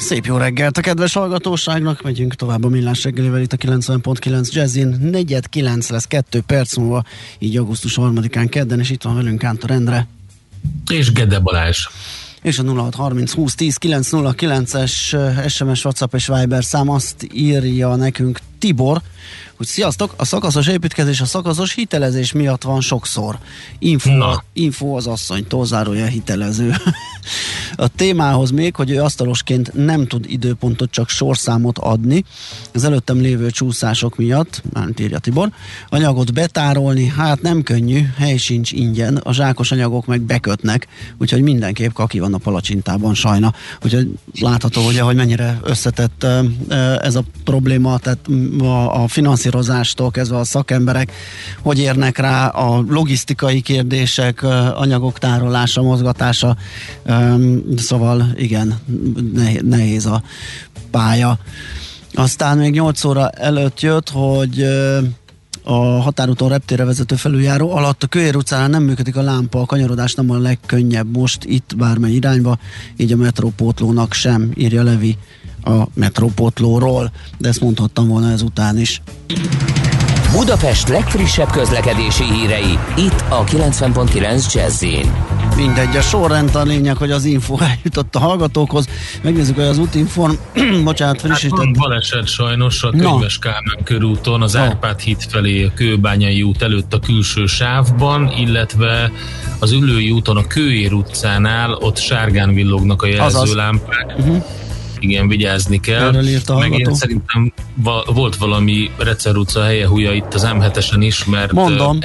Szép jó reggelt a kedves hallgatóságnak, megyünk tovább a millás reggelivel itt a 90.9 Jazzin. Negyed 9 lesz, kettő perc múlva, így augusztus 3-án kedden, és itt van velünk Kántor Endre. És Gede Balázs. És a 0630 20 10 909-es SMS, WhatsApp és Viber szám azt írja nekünk Tibor, hogy sziasztok, a szakaszos építkezés a szakaszos hitelezés miatt van sokszor. Info, Na. info az asszony, zárója hitelező. a témához még, hogy ő asztalosként nem tud időpontot, csak sorszámot adni. Az előttem lévő csúszások miatt, már írja Tibor, anyagot betárolni, hát nem könnyű, hely sincs ingyen, a zsákos anyagok meg bekötnek, úgyhogy mindenképp kaki van a palacsintában sajna. Úgyhogy látható, ugye, hogy mennyire összetett ez a probléma, tehát a, a finanszírozástól kezdve a szakemberek, hogy érnek rá a logisztikai kérdések, anyagok tárolása, mozgatása, szóval igen, nehéz a pálya. Aztán még 8 óra előtt jött, hogy a határúton reptére vezető felüljáró alatt a Kölyér utcán nem működik a lámpa, a kanyarodás nem a legkönnyebb most itt bármely irányba, így a metrópótlónak sem, írja Levi a metrópotlóról, de ezt mondhattam volna ezután is. Budapest legfrissebb közlekedési hírei, itt a 90.9 jazz Mindegy, a sorrend a lényeg, hogy az info eljutott a hallgatókhoz. Megnézzük, hogy az útinform, bocsánat, frissített. Hát baleset sajnos a Könyves Kálmán körúton, az Árpád híd felé a Kőbányai út előtt a külső sávban, illetve az Ülői úton a Kőér utcánál, ott sárgán villognak a jelzőlámpák. Uh-huh igen, vigyázni kell. Erről írt a Meg én szerintem va- volt valami Recer utca helye húja itt az M7-esen is, mert Mondom.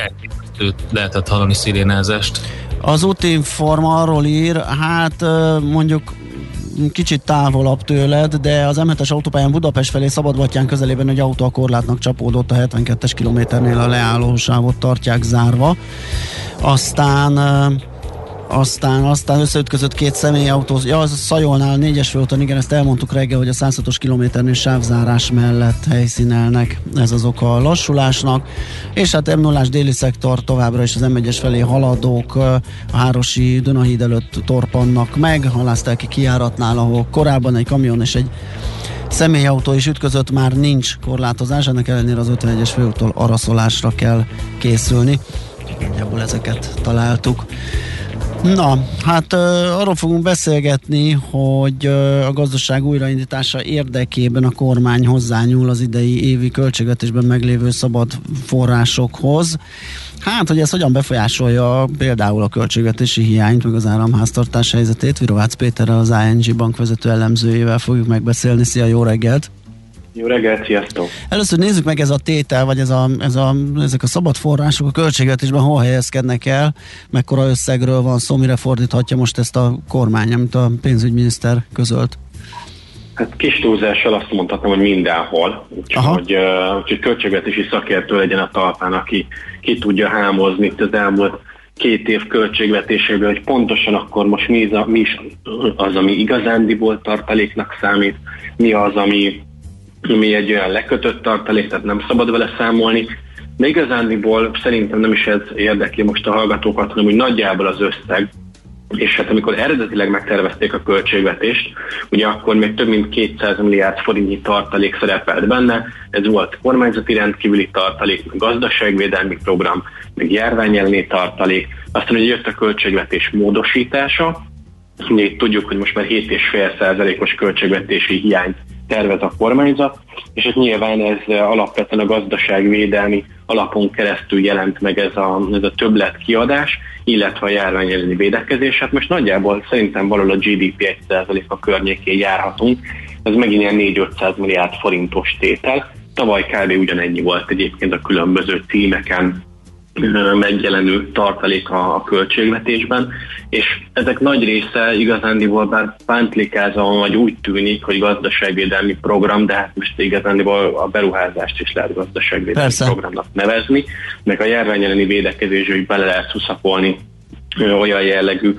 lehetett hallani szirénázást. Az útinform arról ír, hát mondjuk kicsit távolabb tőled, de az M7-es autópályán Budapest felé Szabadbatyán közelében egy autó a korlátnak csapódott a 72-es kilométernél a leállósávot tartják zárva. Aztán aztán, aztán összeütközött két személyautó, ja, az a Szajolnál, négyes főúton, igen, ezt elmondtuk reggel, hogy a 106-os kilométernél sávzárás mellett helyszínelnek, ez az oka a lassulásnak, és hát m 0 déli szektor továbbra is az m felé haladók a Hárosi Dunahíd előtt torpannak meg, halázták ki kiáratnál, ahol korábban egy kamion és egy személyautó is ütközött, már nincs korlátozás, ennek ellenére az 51-es főúttól araszolásra kell készülni. Nagyjából ezeket találtuk. Na, hát arról fogunk beszélgetni, hogy a gazdaság újraindítása érdekében a kormány hozzányúl az idei évi költségvetésben meglévő szabad forrásokhoz. Hát, hogy ez hogyan befolyásolja például a költségvetési hiányt, meg az államháztartás helyzetét. Virovácz Péterrel, az ING bank vezető elemzőjével fogjuk megbeszélni. Szia, jó reggelt! Jó reggelt, sziasztok! Először nézzük meg ez a tétel, vagy ez a, ez a, ezek a szabad források a költségvetésben hol helyezkednek el, mekkora összegről van szó, mire fordíthatja most ezt a kormány, amit a pénzügyminiszter közölt? Hát kis túlzással azt mondhatom, hogy mindenhol. Úgyhogy, úgyhogy költségvetési szakértő legyen a talpán, aki ki tudja hámozni itt az elmúlt két év költségvetéséből, hogy pontosan akkor most mi, a, mi is az, ami igazándiból tartaléknak számít, mi az, ami ami egy olyan lekötött tartalék, tehát nem szabad vele számolni, de igazándiból szerintem nem is ez érdekli most a hallgatókat, hanem hogy nagyjából az összeg, és hát amikor eredetileg megtervezték a költségvetést, ugye akkor még több mint 200 milliárd forintnyi tartalék szerepelt benne, ez volt kormányzati rendkívüli tartalék, gazdaságvédelmi program, meg járványelni tartalék, aztán ugye jött a költségvetés módosítása, Ugye tudjuk, hogy most már 7,5%-os költségvetési hiányt tervez a kormányzat, és ez nyilván ez alapvetően a gazdaságvédelmi alapon keresztül jelent meg ez a, ez a többlet kiadás, illetve a járvány elleni védekezés. Hát most nagyjából szerintem valahol a GDP 1% a környékén járhatunk, ez megint ilyen 4-500 milliárd forintos tétel. Tavaly kb. ugyanennyi volt egyébként a különböző címeken megjelenő tartalék a, a költségvetésben, és ezek nagy része igazándiból bár pántlikázva vagy úgy tűnik, hogy gazdaságvédelmi program, de hát most igazándiból a beruházást is lehet gazdaságvédelmi Persze. programnak nevezni, meg a járvány elleni védekezésre hogy bele lehet szuszapolni olyan jellegű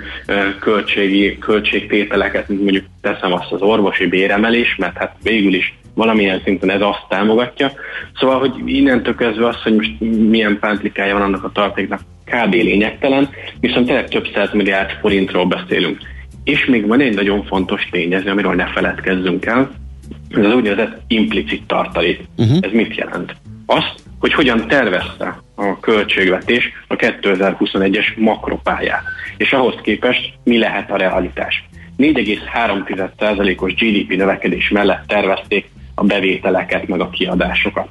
költségi, költségtételeket, mint mondjuk teszem azt az orvosi béremelés, mert hát végül is valamilyen szinten ez azt támogatja. Szóval, hogy innentől kezdve az, hogy most milyen pántlikája van annak a tartéknak, kb. lényegtelen, viszont tényleg több száz milliárd forintról beszélünk. És még van egy nagyon fontos tényező, amiről ne feledkezzünk el, ez az úgynevezett implicit tartalék. Uh-huh. Ez mit jelent? Azt, hogy hogyan tervezte a költségvetés a 2021-es makropályát, és ahhoz képest mi lehet a realitás. 4,3%-os GDP növekedés mellett tervezték a bevételeket, meg a kiadásokat.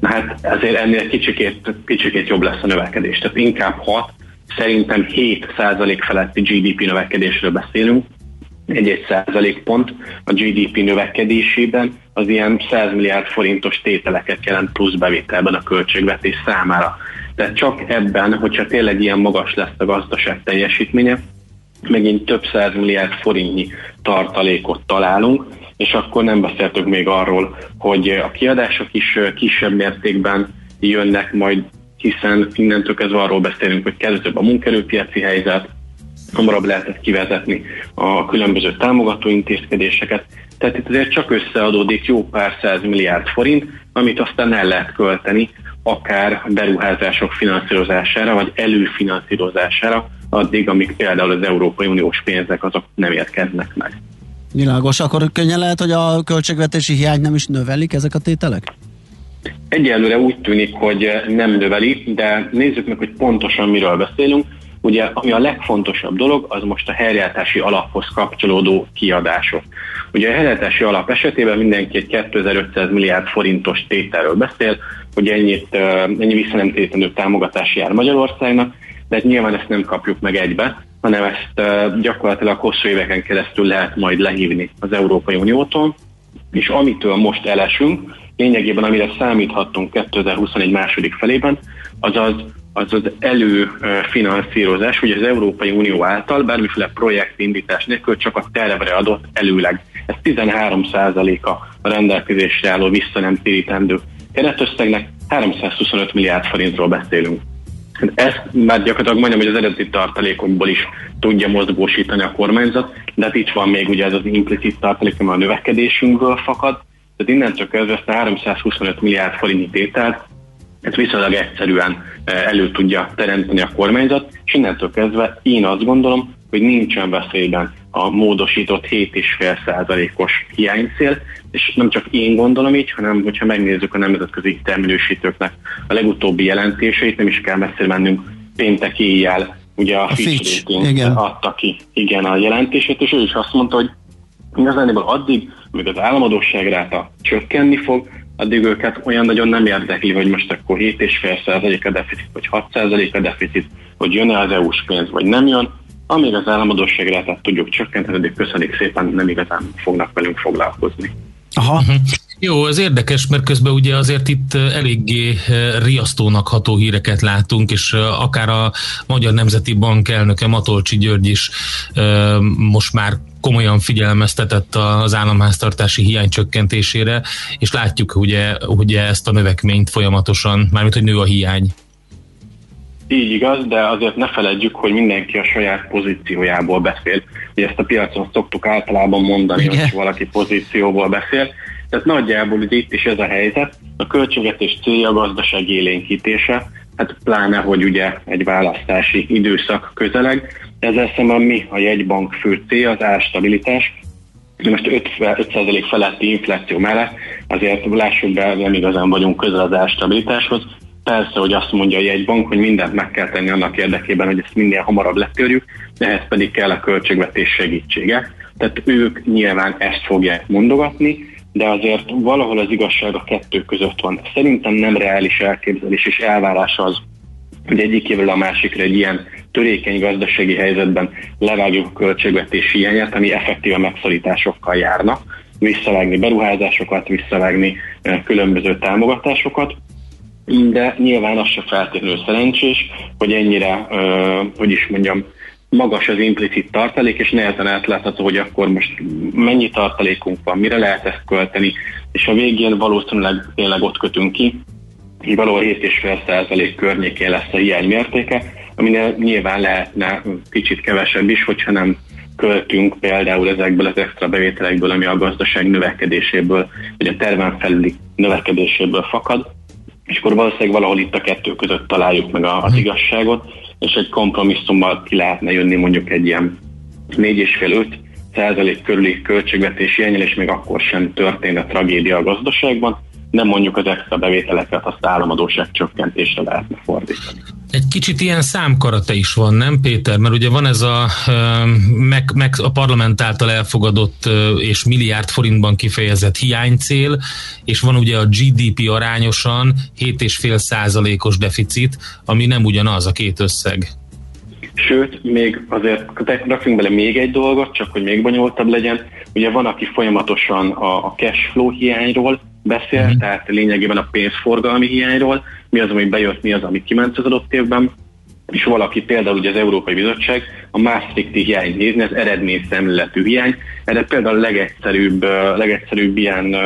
Na hát ezért ennél kicsikét, kicsikét jobb lesz a növekedés. Tehát inkább 6, szerintem 7 százalék feletti GDP növekedésről beszélünk, egy-egy százalékpont a GDP növekedésében az ilyen 100 milliárd forintos tételeket jelent plusz bevételben a költségvetés számára. Tehát csak ebben, hogyha tényleg ilyen magas lesz a gazdaság teljesítménye, megint több száz milliárd forintnyi tartalékot találunk, és akkor nem beszéltük még arról, hogy a kiadások is kisebb mértékben jönnek majd, hiszen innentől kezdve arról beszélünk, hogy kezdőbb a munkerőpiaci helyzet, hamarabb lehetett kivezetni a különböző támogató intézkedéseket, tehát itt azért csak összeadódik jó pár száz milliárd forint, amit aztán el lehet költeni akár beruházások finanszírozására, vagy előfinanszírozására, addig, amíg például az Európai Uniós pénzek azok nem érkeznek meg. Világos, akkor könnyen lehet, hogy a költségvetési hiány nem is növelik ezek a tételek? Egyelőre úgy tűnik, hogy nem növeli, de nézzük meg, hogy pontosan miről beszélünk. Ugye, ami a legfontosabb dolog, az most a helyreállítási alaphoz kapcsolódó kiadások. Ugye a helyreállítási alap esetében mindenki egy 2500 milliárd forintos tételről beszél, hogy ennyit, ennyi visszanemtétenő támogatás jár Magyarországnak, de hát nyilván ezt nem kapjuk meg egybe, hanem ezt gyakorlatilag hosszú éveken keresztül lehet majd lehívni az Európai Uniótól, és amitől most elesünk, lényegében amire számíthattunk 2021 második felében, az az, az, előfinanszírozás, hogy az Európai Unió által bármiféle projektindítás nélkül csak a tervre adott előleg. Ez 13%-a a rendelkezésre álló vissza nem térítendő keretösszegnek, 325 milliárd forintról beszélünk. Ezt már gyakorlatilag mondjam, hogy az eredeti tartalékokból is tudja mozgósítani a kormányzat, de hát itt van még ugye ez az implicit tartalék, ami a növekedésünkből fakad, tehát innentől kezdve ezt a 325 milliárd forintnyi tételt ezt viszonylag egyszerűen eh, elő tudja teremteni a kormányzat, és innentől kezdve én azt gondolom, hogy nincsen veszélyben a módosított 7,5%-os hiánycél, és nem csak én gondolom így, hanem hogyha megnézzük a nemzetközi termelősítőknek a legutóbbi jelentéseit, nem is kell messzire mennünk. Péntek éjjel, ugye a, a Fitch, Fitch adta ki igen a jelentését, és ő is azt mondta, hogy igazából addig, amíg az államadóság ráta csökkenni fog, addig őket olyan nagyon nem érdekli, hogy most akkor 7,5% a deficit, vagy 6% a deficit, hogy jön-e az EU-s pénz, vagy nem jön, amíg az államadóság rátát tudjuk csökkenteni, addig köszönik szépen, nem igazán fognak velünk foglalkozni. Aha. Uh-huh. Jó, ez érdekes, mert közben ugye azért itt eléggé riasztónak ható híreket látunk, és akár a Magyar Nemzeti Bank elnöke Matolcsi György is most már komolyan figyelmeztetett az államháztartási hiány csökkentésére, és látjuk ugye, ugye ezt a növekményt folyamatosan, mármint hogy nő a hiány. Így igaz, de azért ne feledjük, hogy mindenki a saját pozíciójából beszél. Ugye ezt a piacon szoktuk általában mondani, Igen. hogy valaki pozícióból beszél. Tehát nagyjából itt is ez a helyzet. A költségvetés célja a gazdaság élénkítése, hát pláne, hogy ugye egy választási időszak közeleg. Ezzel szemben mi a jegybank fő célja, az árstabilitás, most 5%, feletti infláció mellett azért lássuk be, nem igazán vagyunk közel az árstabilitáshoz, Persze, hogy azt mondja a jegybank, hogy mindent meg kell tenni annak érdekében, hogy ezt minél hamarabb letörjük, de ehhez pedig kell a költségvetés segítsége. Tehát ők nyilván ezt fogják mondogatni, de azért valahol az igazság a kettő között van. Szerintem nem reális elképzelés és elvárás az, hogy egyik évről a másikra egy ilyen törékeny gazdasági helyzetben levágjuk a költségvetési hiányát, ami effektíve megszorításokkal járna, visszavágni beruházásokat, visszavágni eh, különböző támogatásokat, de nyilván az se feltétlenül szerencsés, hogy ennyire, hogy is mondjam, magas az implicit tartalék, és nehezen átlátható, hogy akkor most mennyi tartalékunk van, mire lehet ezt költeni, és a végén valószínűleg tényleg ott kötünk ki, hogy valahol 7,5% környékén lesz a hiány mértéke, aminél nyilván lehetne kicsit kevesebb is, hogyha nem költünk például ezekből az extra bevételekből, ami a gazdaság növekedéséből, vagy a terven felüli növekedéséből fakad, és akkor valószínűleg valahol itt a kettő között találjuk meg az mhm. igazságot, és egy kompromisszummal ki lehetne jönni mondjuk egy ilyen 4,5-5 százalék körüli költségvetési és még akkor sem történne tragédia a gazdaságban, nem mondjuk az extra bevételeket azt államadóság csökkentésre lehetne fordítani. Egy kicsit ilyen számkarate is van, nem Péter? Mert ugye van ez a, meg, meg a parlament által elfogadott és milliárd forintban kifejezett hiánycél, és van ugye a GDP arányosan 7,5 százalékos deficit, ami nem ugyanaz a két összeg. Sőt, még azért rakjunk bele még egy dolgot, csak hogy még bonyolultabb legyen. Ugye van, aki folyamatosan a, a cash flow hiányról beszél, uh-huh. tehát lényegében a pénzforgalmi hiányról, mi az, ami bejött, mi az, ami kiment az adott évben, és valaki például ugye az Európai Bizottság a Maastrichti hiány nézni, az eredmény szemléletű hiány. Erre például a legegyszerűbb, legegyszerűbb ilyen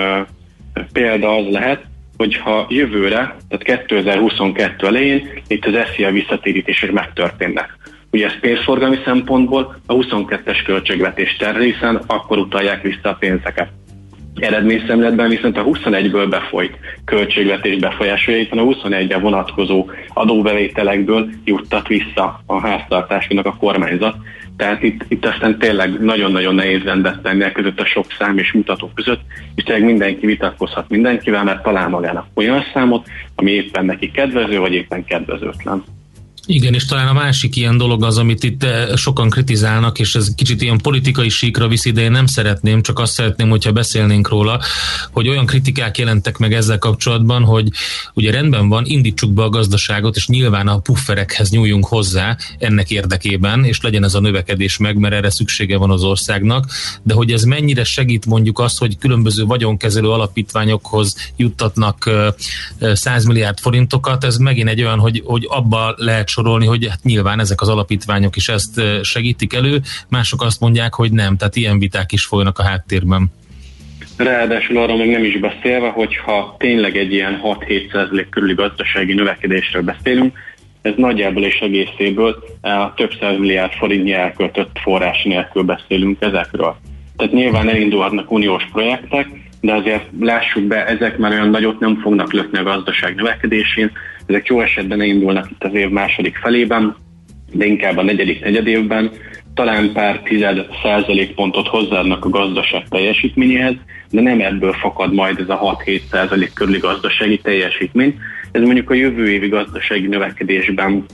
példa az lehet, hogyha jövőre, tehát 2022 elején itt az SZIA visszatérítések megtörténnek. Ugye ez pénzforgalmi szempontból a 22-es költségvetés terve, hiszen akkor utalják vissza a pénzeket eredményszemletben viszont a 21-ből befolyt költségvetés befolyásolja, hiszen a 21-re vonatkozó adóbevételekből juttat vissza a háztartásnak a kormányzat. Tehát itt, itt aztán tényleg nagyon-nagyon nehéz rendet tenni e között a sok szám és mutató között, és tényleg mindenki vitatkozhat mindenkivel, mert talál magának olyan számot, ami éppen neki kedvező, vagy éppen kedvezőtlen. Igen, és talán a másik ilyen dolog az, amit itt eh, sokan kritizálnak, és ez kicsit ilyen politikai síkra viszi, de én nem szeretném, csak azt szeretném, hogyha beszélnénk róla, hogy olyan kritikák jelentek meg ezzel kapcsolatban, hogy ugye rendben van, indítsuk be a gazdaságot, és nyilván a pufferekhez nyúljunk hozzá ennek érdekében, és legyen ez a növekedés meg, mert erre szüksége van az országnak, de hogy ez mennyire segít mondjuk azt, hogy különböző vagyonkezelő alapítványokhoz juttatnak 100 eh, milliárd forintokat, ez megint egy olyan, hogy, hogy abba lehet sorolni, hogy hát nyilván ezek az alapítványok is ezt segítik elő, mások azt mondják, hogy nem, tehát ilyen viták is folynak a háttérben. Ráadásul arról még nem is beszélve, hogyha tényleg egy ilyen 6-7 körüli gazdasági növekedésről beszélünk, ez nagyjából és egészéből a több száz milliárd forintnyi elköltött forrás nélkül beszélünk ezekről. Tehát nyilván elindulhatnak uniós projektek, de azért lássuk be, ezek már olyan nagyot nem fognak lökni a gazdaság növekedésén, ezek jó esetben indulnak itt az év második felében, de inkább a negyedik negyedévben, talán pár tized százalékpontot hozzáadnak a gazdaság teljesítményéhez, de nem ebből fakad majd ez a 6-7 százalék körüli gazdasági teljesítmény. Ez mondjuk a jövő évi gazdasági növekedésben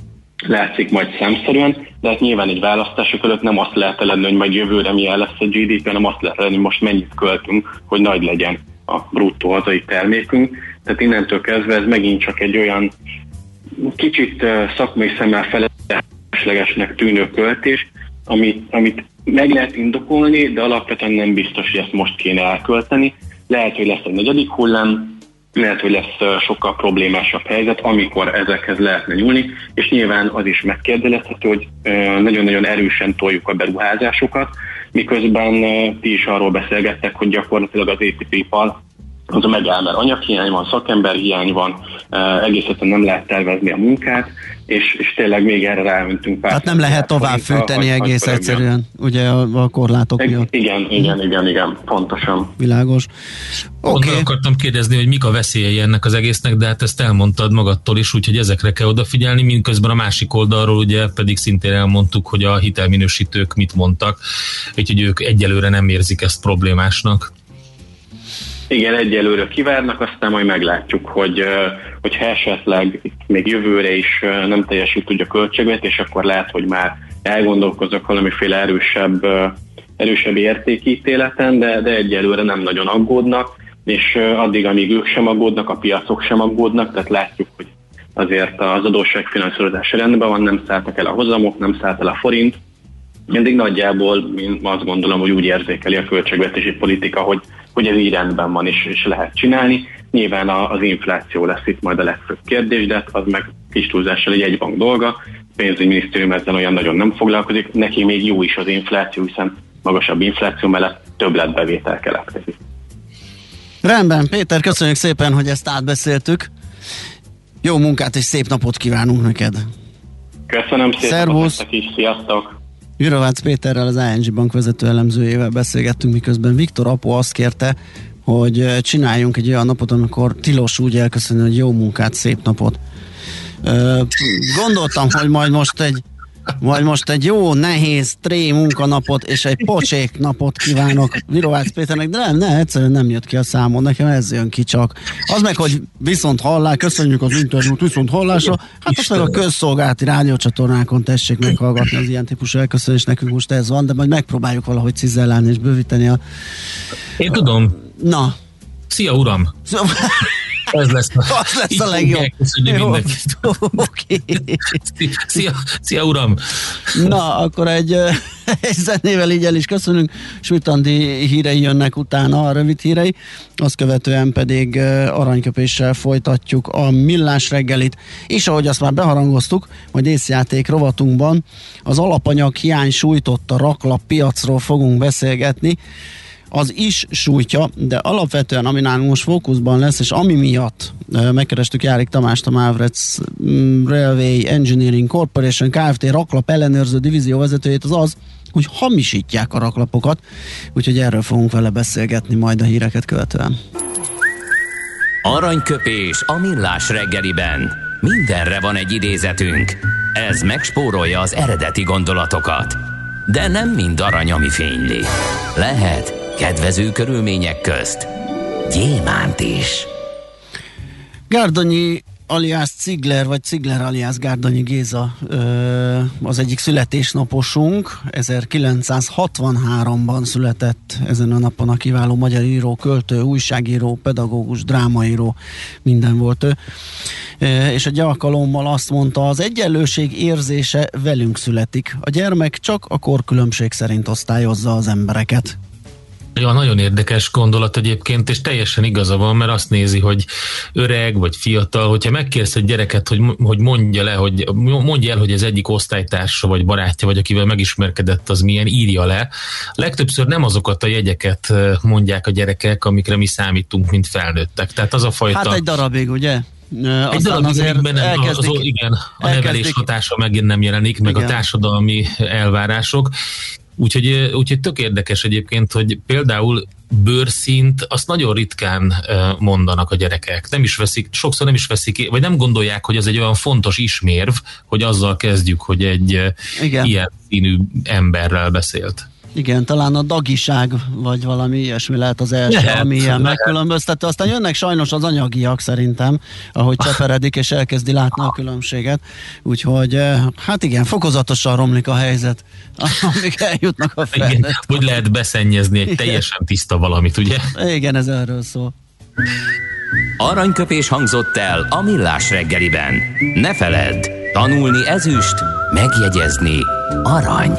látszik majd számszerűen, de hát nyilván egy választások előtt nem azt lehet elenni, hogy majd jövőre milyen lesz a GDP, hanem azt lehet elenni, hogy most mennyit költünk, hogy nagy legyen a bruttó hazai termékünk. Tehát innentől kezdve ez megint csak egy olyan kicsit szakmai szemmel feleslegesnek tűnő költés, amit, amit meg lehet indokolni, de alapvetően nem biztos, hogy ezt most kéne elkölteni. Lehet, hogy lesz egy negyedik hullám, lehet, hogy lesz sokkal problémásabb helyzet, amikor ezekhez lehetne nyúlni, és nyilván az is megkérdelezhető, hogy nagyon-nagyon erősen toljuk a beruházásokat, miközben ti is arról beszélgettek, hogy gyakorlatilag az építőipar az a megáll, mert anyaghiány van, szakemberhiány van, egész nem lehet tervezni a munkát, és, és tényleg még erre ráöntünk pár. Hát nem lehet tovább fűteni egész vagy egyszerűen, ugye a, a korlátok miatt. Igen, igen, igen, igen, pontosan. Világos. Okay. Onnan akartam kérdezni, hogy mik a veszélyei ennek az egésznek, de hát ezt elmondtad magadtól is, úgyhogy ezekre kell odafigyelni, mindközben a másik oldalról ugye pedig szintén elmondtuk, hogy a hitelminősítők mit mondtak, úgyhogy ők egyelőre nem érzik ezt problémásnak. Igen, egyelőre kivárnak, aztán majd meglátjuk, hogy hogyha esetleg még jövőre is nem teljesít úgy a költségvetés, akkor lehet, hogy már elgondolkozok valamiféle erősebb, erősebb értékítéleten, de, de egyelőre nem nagyon aggódnak, és addig, amíg ők sem aggódnak, a piacok sem aggódnak, tehát látjuk, hogy azért az adósságfinanszírozás rendben van, nem szálltak el a hozamok, nem szállt el a forint, mindig nagyjából én azt gondolom, hogy úgy érzékeli a költségvetési politika, hogy hogy ez így rendben van és, és lehet csinálni. Nyilván az infláció lesz itt majd a legfőbb kérdés, de az meg kis túlzással egy egybank dolga. A pénzügyminisztérium ezzel olyan nagyon nem foglalkozik, neki még jó is az infláció, hiszen magasabb infláció mellett többletbevétel keletkezik. Rendben, Péter, köszönjük szépen, hogy ezt átbeszéltük. Jó munkát és szép napot kívánunk neked! Köszönöm szépen! Szervusz! Is, sziasztok! Jurovácz Péterrel, az ING Bank vezető elemzőjével beszélgettünk, miközben Viktor Apo azt kérte, hogy csináljunk egy olyan napot, amikor tilos úgy elköszönni, hogy jó munkát, szép napot. Gondoltam, hogy majd most egy majd most egy jó, nehéz, tré munkanapot és egy pocsék napot kívánok Virovácz Péternek, de nem, ne, egyszerűen nem jött ki a számon, nekem ez jön ki csak. Az meg, hogy viszont hallás, köszönjük az interjút, viszont hallásra, hát azt meg a közszolgálati rádiócsatornákon tessék meghallgatni az ilyen típusú elköszönés, nekünk most ez van, de majd megpróbáljuk valahogy cizellálni és bővíteni a... Én tudom. Na. Szia, uram! Ez lesz a, az lesz a legjobb. Jó, Oké. Szia, szia, uram! Na, akkor egy, egy zenével így el is köszönünk. Smitandi hírei jönnek utána, a rövid hírei. Azt követően pedig aranyköpéssel folytatjuk a millás reggelit. És ahogy azt már beharangoztuk, majd észjáték rovatunkban az alapanyag hiány sújtotta raklap piacról fogunk beszélgetni az is sújtja, de alapvetően ami nálunk most fókuszban lesz, és ami miatt megkerestük Járik Tamást, a Mavrec mm, Railway Engineering Corporation Kft. raklap ellenőrző divízió vezetőjét, az az, hogy hamisítják a raklapokat, úgyhogy erről fogunk vele beszélgetni majd a híreket követően. Aranyköpés a millás reggeliben. Mindenre van egy idézetünk. Ez megspórolja az eredeti gondolatokat. De nem mind arany, ami fényli. Lehet kedvező körülmények közt gyémánt is. Gárdonyi alias Cigler, vagy Cigler alias Gárdonyi Géza az egyik születésnaposunk. 1963-ban született ezen a napon a kiváló magyar író, költő, újságíró, pedagógus, drámaíró, minden volt ő. És egy alkalommal azt mondta, az egyenlőség érzése velünk születik. A gyermek csak a korkülönbség szerint osztályozza az embereket. Ja, nagyon érdekes gondolat egyébként, és teljesen igaza van, mert azt nézi, hogy öreg vagy fiatal, hogyha megkérsz egy gyereket, hogy, hogy mondja le, hogy mondja el, hogy az egyik osztálytársa vagy barátja, vagy akivel megismerkedett, az milyen, írja le. Legtöbbször nem azokat a jegyeket mondják a gyerekek, amikre mi számítunk, mint felnőttek. Tehát az a fajta... Hát egy darabig, ugye? Egy darabig azért benne, elkezdik, az, igen, a elkezdik, nevelés hatása megint nem jelenik, meg igen. a társadalmi elvárások, Úgyhogy, úgyhogy tök érdekes egyébként, hogy például bőrszint azt nagyon ritkán mondanak a gyerekek. Nem is veszik, sokszor nem is veszik, vagy nem gondolják, hogy ez egy olyan fontos ismérv, hogy azzal kezdjük, hogy egy Igen. ilyen színű emberrel beszélt. Igen, talán a dagiság, vagy valami ilyesmi lehet az első, lehet, ami ilyen megkülönböztető. Aztán jönnek sajnos az anyagiak szerintem, ahogy cseperedik és elkezdi látni a különbséget. Úgyhogy, eh, hát igen, fokozatosan romlik a helyzet, amíg eljutnak a felnőtt. hogy lehet beszennyezni egy teljesen tiszta valamit, ugye? Igen, ez erről szól. Aranyköpés hangzott el a millás reggeliben. Ne feledd, tanulni ezüst, megjegyezni arany.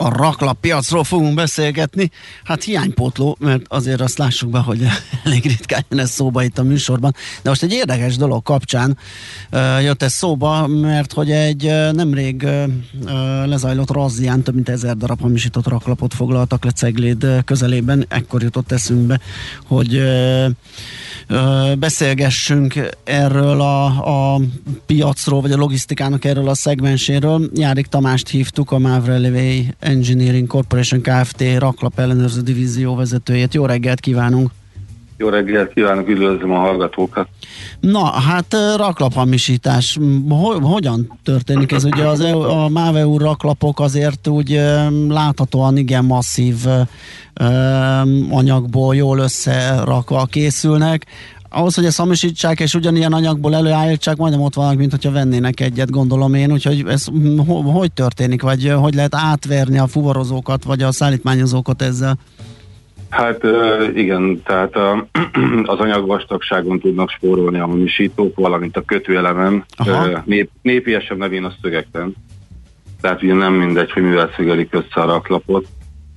a raklappiacról fogunk beszélgetni. Hát hiánypótló, mert azért azt lássuk be, hogy elég ritkán jön ez szóba itt a műsorban. De most egy érdekes dolog kapcsán uh, jött ez szóba, mert hogy egy uh, nemrég uh, lezajlott razzián több mint ezer darab hamisított raklapot foglaltak le Cegléd közelében. Ekkor jutott eszünkbe, hogy uh, beszélgessünk erről a, a piacról, vagy a logisztikának erről a szegmenséről. Járik Tamást hívtuk, a Mavrelevey Engineering Corporation Kft. raklap ellenőrző divízió vezetőjét. Jó reggelt kívánunk! Jó reggelt kívánok, üdvözlöm a hallgatókat! Na, hát raklaphamisítás, hogyan történik ez? Ugye az, e a MÁVEU raklapok azért úgy láthatóan igen masszív anyagból jól összerakva készülnek. ahhoz, hogy ezt hamisítsák és ugyanilyen anyagból előállítsák, majdnem ott vannak, mint hogyha vennének egyet, gondolom én, úgyhogy ez ho- hogy történik, vagy hogy lehet átverni a fuvarozókat, vagy a szállítmányozókat ezzel? Hát igen, tehát az anyagvastagságon tudnak spórolni a hamisítók, valamint a kötőelemen, nép, népiesen nevén a szögeken. Tehát ugye nem mindegy, hogy mivel szögelik össze a raklapot.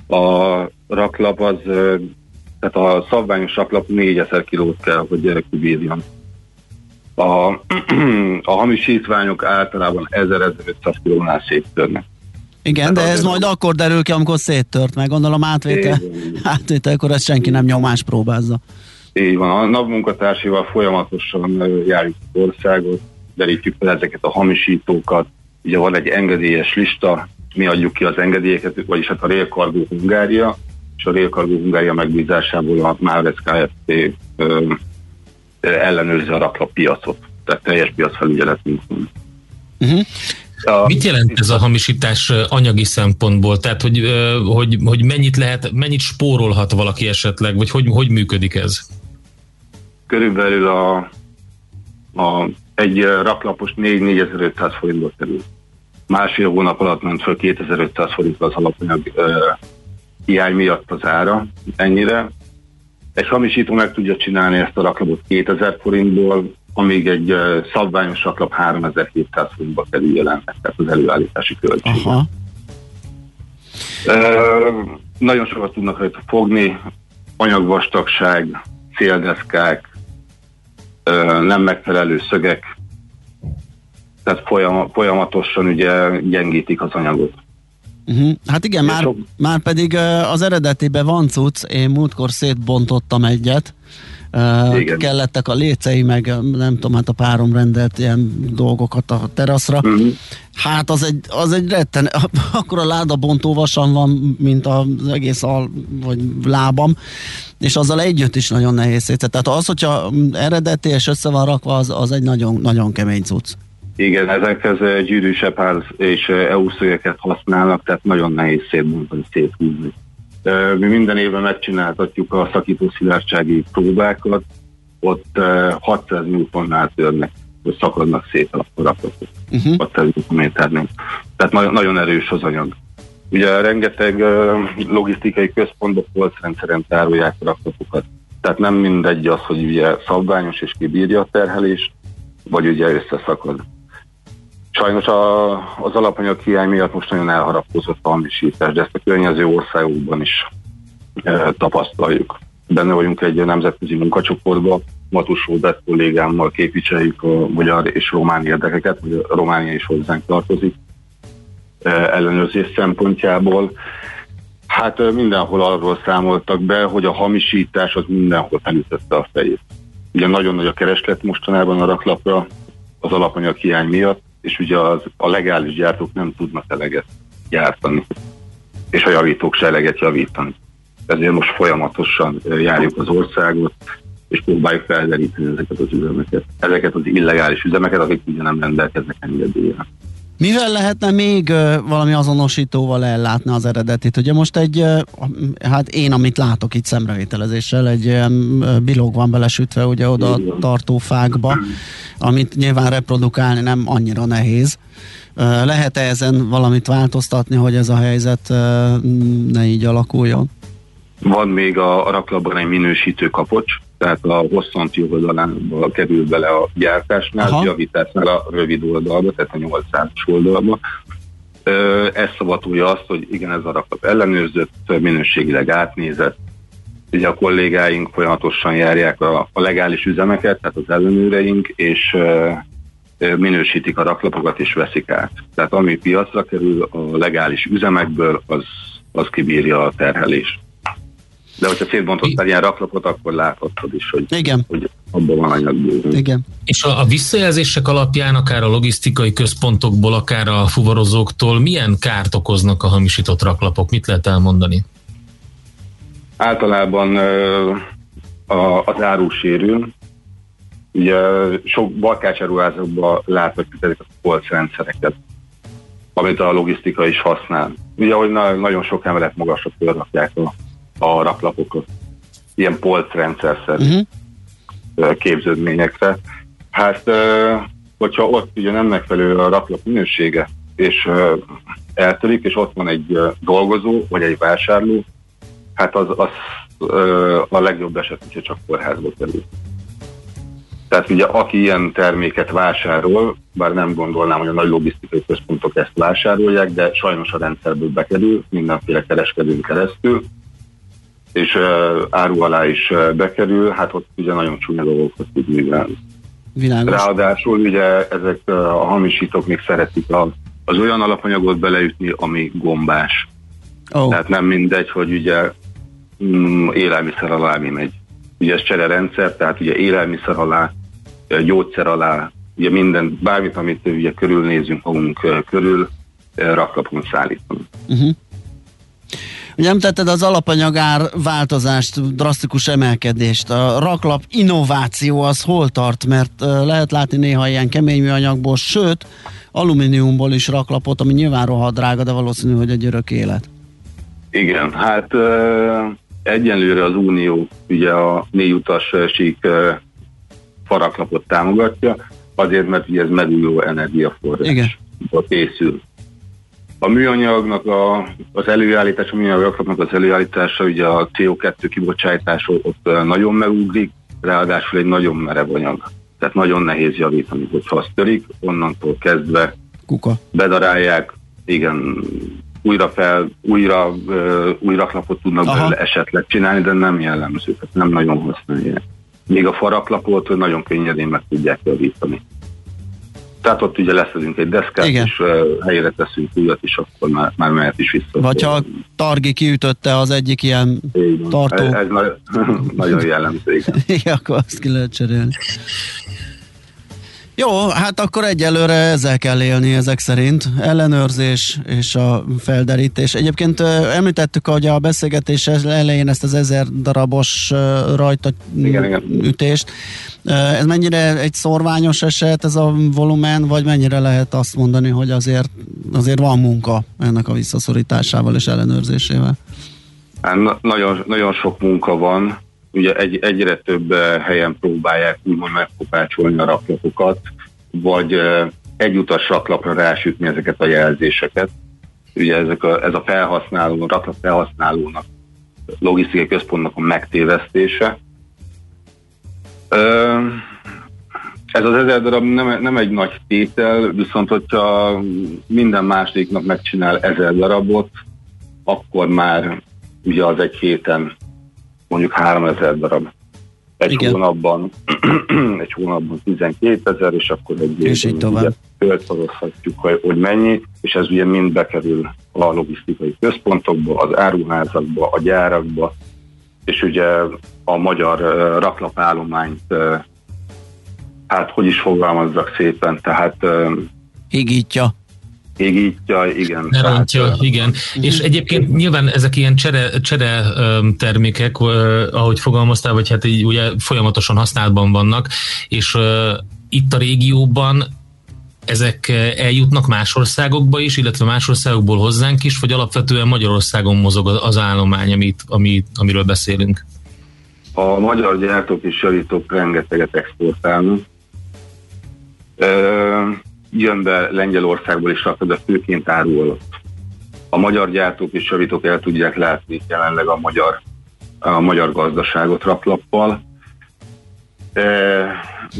A raklap az, tehát a szabványos raklap 4000 kilót kell, hogy kibírjon. A, a hamisítványok általában 1000-1500 kilónál széttörnek. Igen, de ez majd akkor derül ki, amikor széttört meg. Gondolom átvétel, átvételkor ezt senki nem nyomás próbázza. Így van. A napmunkatársival folyamatosan járjuk az országot, derítjük fel ezeket a hamisítókat. Ugye van egy engedélyes lista, mi adjuk ki az engedélyeket, vagyis hát a Rail Cargo Hungária, és a Rail Cargo Hungária megbízásából a Márvez Kft. ellenőrzi a raklap piacot. Tehát teljes piacfelügyeletünk van. Uh-huh. A, Mit jelent ez a hamisítás anyagi szempontból? Tehát, hogy, hogy, hogy mennyit lehet, mennyit spórolhat valaki esetleg, vagy hogy, hogy működik ez? Körülbelül a, a, egy raklapos 4-4500 forintba kerül. Másfél hónap alatt ment föl 2500 forint az alapanyag uh, hiány miatt az ára ennyire. Egy hamisító meg tudja csinálni ezt a raklapot 2000 forintból, amíg egy szabványos raklap 3700 forintba kerül jelenleg, tehát az előállítási költség. Aha. Uh, nagyon sokat tudnak rajta fogni, anyagvastagság, széldeszkák, uh, nem megfelelő szögek, tehát folyam, folyamatosan ugye gyengítik az anyagot. Uh-huh. Hát igen, már, már pedig az eredetiben van cucc, én múltkor szétbontottam egyet, Uh, kellettek a lécei, meg nem tudom, hát a párom rendelt ilyen dolgokat a teraszra. Uh-huh. Hát az egy, az egy retten, akkor a ládabontó vasan van, mint az egész al, vagy lábam, és azzal együtt is nagyon nehéz szét. Tehát az, hogyha eredeti és össze van rakva, az, az egy nagyon, nagyon kemény cucc. Igen, ezekhez gyűrűsepáz és EU szögeket használnak, tehát nagyon nehéz szétbontani, széthúzni. Mi minden évben megcsináltatjuk a szakító szilárdsági próbákat, ott 600 newtonnál törnek, hogy szakadnak szét a rakotok. Uh-huh. 600 méternél. Tehát nagyon, erős az anyag. Ugye rengeteg logisztikai központban polcrendszeren tárolják a rakotokat. Tehát nem mindegy az, hogy ugye szabványos és kibírja a terhelést, vagy ugye összeszakad. Sajnos a, az alapanyag hiány miatt most nagyon elharapózott a hamisítás, de ezt a környező országokban is e, tapasztaljuk. Benne vagyunk egy nemzetközi munkacsoportban, Matus Róbert kollégámmal képviseljük a magyar és román érdekeket, vagy a Románia is hozzánk tartozik e, ellenőrzés szempontjából. Hát e, mindenhol arról számoltak be, hogy a hamisítás az mindenhol felütötte a fejét. Ugye nagyon nagy a kereslet mostanában a raklapra az alapanyag hiány miatt, és ugye az, a legális gyártók nem tudnak eleget gyártani, és a javítók se eleget javítani. Ezért most folyamatosan járjuk az országot, és próbáljuk felderíteni ezeket az üzemeket, ezeket az illegális üzemeket, akik ugye nem rendelkeznek engedélyen. Mivel lehetne még valami azonosítóval ellátni az eredetit? Ugye most egy, hát én, amit látok itt szemrevételezéssel, egy uh, bilog van belesütve ugye oda a tartó fákba, amit nyilván reprodukálni nem annyira nehéz. Lehet-e ezen valamit változtatni, hogy ez a helyzet ne így alakuljon? Van még a, a raklapban egy minősítő kapocs, tehát a hosszanti oldalánba kerül bele a gyártásnál, Aha. javításnál a rövid oldalba, tehát a 800 oldalba. Ez szavatolja azt, hogy igen, ez a raklap ellenőrzött, minőségileg átnézett. Ugye a kollégáink folyamatosan járják a, a legális üzemeket, tehát az ellenőreink, és minősítik a raklapokat és veszik át. Tehát ami piacra kerül a legális üzemekből, az, az kibírja a terhelést. De hogyha szétbontottál ilyen raklapot, akkor láthatod is, hogy, Igen. hogy abban van anyag Igen. És a, a visszajelzések alapján, akár a logisztikai központokból, akár a fuvarozóktól milyen kárt okoznak a hamisított raklapok? Mit lehet elmondani? Általában a, az áru sérül. Ugye sok balkácsáruházakban láthatjuk ezeket a polcrendszereket, amit a logisztika is használ. Ugye, hogy nagyon sok emelet magasra fölrakják a a raklapokat. Ilyen polcrendszer szerint. Uh-huh. képződményekre. Hát, hogyha ott ugye nem megfelelő a raklap minősége, és eltörik, és ott van egy dolgozó, vagy egy vásárló, hát az, az a legjobb eset, hogyha csak kórházba kerül. Tehát ugye aki ilyen terméket vásárol, bár nem gondolnám, hogy a nagy logisztikai központok ezt vásárolják, de sajnos a rendszerből bekerül, mindenféle kereskedőn keresztül, és áru alá is bekerül, hát ott ugye nagyon csúnya dolgokat tud művelni. Világos. Ráadásul ugye ezek a hamisítók még szeretik a, az olyan alapanyagot beleütni, ami gombás. Oh. Tehát nem mindegy, hogy ugye mm, élelmiszer alá mi megy. Ugye ez csere rendszer, tehát ugye élelmiszer alá, gyógyszer alá, ugye minden, bármit, amit ugye körülnézünk magunk körül, raklapon szállítunk. Uh-huh. Ugye említetted az alapanyagár változást, drasztikus emelkedést. A raklap innováció az hol tart? Mert lehet látni néha ilyen kemény műanyagból, sőt, alumíniumból is raklapot, ami nyilván rohadt drága, de valószínű, hogy egy örök élet. Igen, hát egyenlőre az Unió ugye a négy utas sík faraklapot támogatja, azért, mert ugye ez megújuló energiaforrás. Igen. készül. A műanyagnak a, az előállítás, a műanyagoknak az előállítása, ugye a CO2 kibocsátás ott nagyon megugrik, ráadásul egy nagyon merev anyag. Tehát nagyon nehéz javítani, hogyha az törik, onnantól kezdve Kuka. bedarálják, igen, újra fel, újra, uh, újra klapot tudnak Aha. belőle esetleg csinálni, de nem jellemző, tehát nem nagyon használják. Még a faraklapot nagyon könnyedén meg tudják javítani. Tehát ott ugye leszedünk egy deszkát, Igen. és uh, helyére teszünk újat, és akkor már, már mehet is vissza. Vagy ha a Targi kiütötte az egyik ilyen igen. tartó. Ez, ez nagyon jellemző, igen. akkor azt ki lehet cserélni. Jó, hát akkor egyelőre ezzel kell élni ezek szerint. Ellenőrzés és a felderítés. Egyébként említettük, hogy a beszélgetés elején ezt az ezer darabos rajta igen, igen. ütést. Ez mennyire egy szorványos eset ez a volumen, vagy mennyire lehet azt mondani, hogy azért, azért van munka ennek a visszaszorításával és ellenőrzésével? Hát, nagyon, nagyon sok munka van ugye egy, egyre több eh, helyen próbálják úgymond megkopácsolni a raklapokat, vagy eh, egyutas raklapra rásütni ezeket a jelzéseket. Ugye ezek a, ez a felhasználó, raklap felhasználónak, logisztikai központnak a megtévesztése. Ez az ezer darab nem, nem egy nagy tétel, viszont hogyha minden másodiknak megcsinál ezer darabot, akkor már ugye az egy héten mondjuk 3000 darab. Egy Igen. hónapban, egy hónapban 12 ezer, és akkor egy és évben fölszorozhatjuk, hogy, hogy mennyi, és ez ugye mind bekerül a logisztikai központokba, az áruházakba, a gyárakba, és ugye a magyar raklapállományt, hát hogy is fogalmazzak szépen, tehát higítja égítja, igen. Lerontja, igen. Uh-huh. És egyébként nyilván ezek ilyen csere, csere termékek, ahogy fogalmaztál, vagy hát így ugye folyamatosan használatban vannak, és itt a régióban ezek eljutnak más országokba is, illetve más országokból hozzánk is, vagy alapvetően Magyarországon mozog az állomány, amit, amit, amiről beszélünk? A magyar gyártók és javítók rengeteget exportálnak jön be Lengyelországból rakta, de főként árul A magyar gyártók és javítók el tudják látni jelenleg a magyar, a magyar gazdaságot raklappal. E,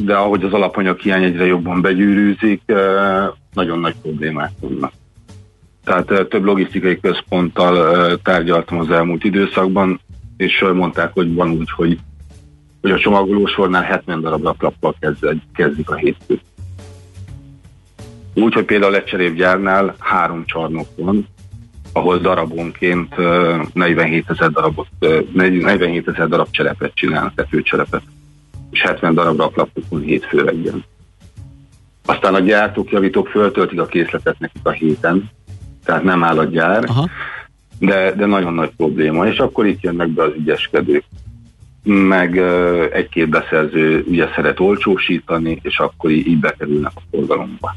de ahogy az alapanyag hiány egyre jobban begyűrűzik, e, nagyon nagy problémák vannak. Tehát e, több logisztikai központtal tárgyaltam az elmúlt időszakban, és mondták, hogy van úgy, hogy, hogy a csomagolósornál 70 darab raklappal kezdik a hétfőt. Úgy, hogy például egy gyárnál három csarnok van, ahol darabonként 47 ezer darabot, 47 ezer darab cselepet csinálnak, tetőcselepet, és 70 darab raklapokon hétfő reggel. Aztán a gyártók, javítók föltöltik a készletet nekik a héten, tehát nem áll a gyár, Aha. de, de nagyon nagy probléma, és akkor itt jönnek be az ügyeskedők meg egy-két beszerző ugye szeret olcsósítani, és akkor így bekerülnek a forgalomba.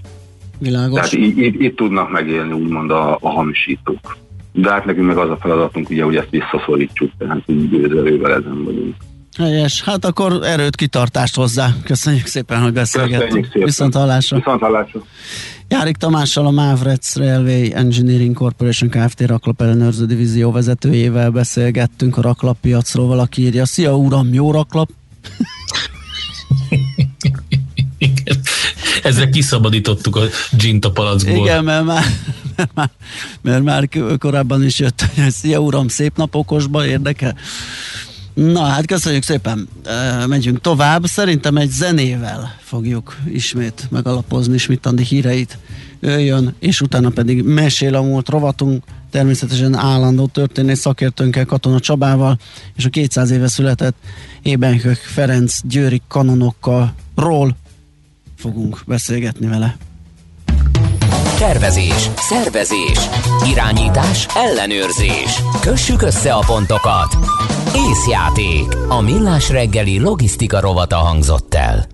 Világos. Tehát így, így, így tudnak megélni úgymond a, a hamisítók. De hát nekünk meg az a feladatunk, ugye, hogy ezt visszaszorítsuk, tehát így gőzerővel ezen vagyunk. Helyes. Hát akkor erőt, kitartást hozzá. Köszönjük szépen, hogy beszélgettünk. Viszont hallásra. Viszont hallásra. Járik Tamással a Mavrec Railway Engineering Corporation Kft. raklap ellenőrző divízió vezetőjével beszélgettünk a raklappiacról. Valaki írja, szia uram, jó raklap? Ezzel kiszabadítottuk a gint a palackból. Igen, mert már, mert már, mert már korábban is jött, hogy szia uram, szép nap okosba, érdekel? Na hát köszönjük szépen, e, megyünk tovább. Szerintem egy zenével fogjuk ismét megalapozni Smittandi híreit. Ő jön, és utána pedig mesél a múlt rovatunk, természetesen állandó történész szakértőnkkel, Katona Csabával, és a 200 éve született Ébenhök Ferenc Győri kanonokkal ról fogunk beszélgetni vele. Tervezés, szervezés, irányítás, ellenőrzés. Kössük össze a pontokat. Észjáték. A millás reggeli logisztika rovata hangzott el.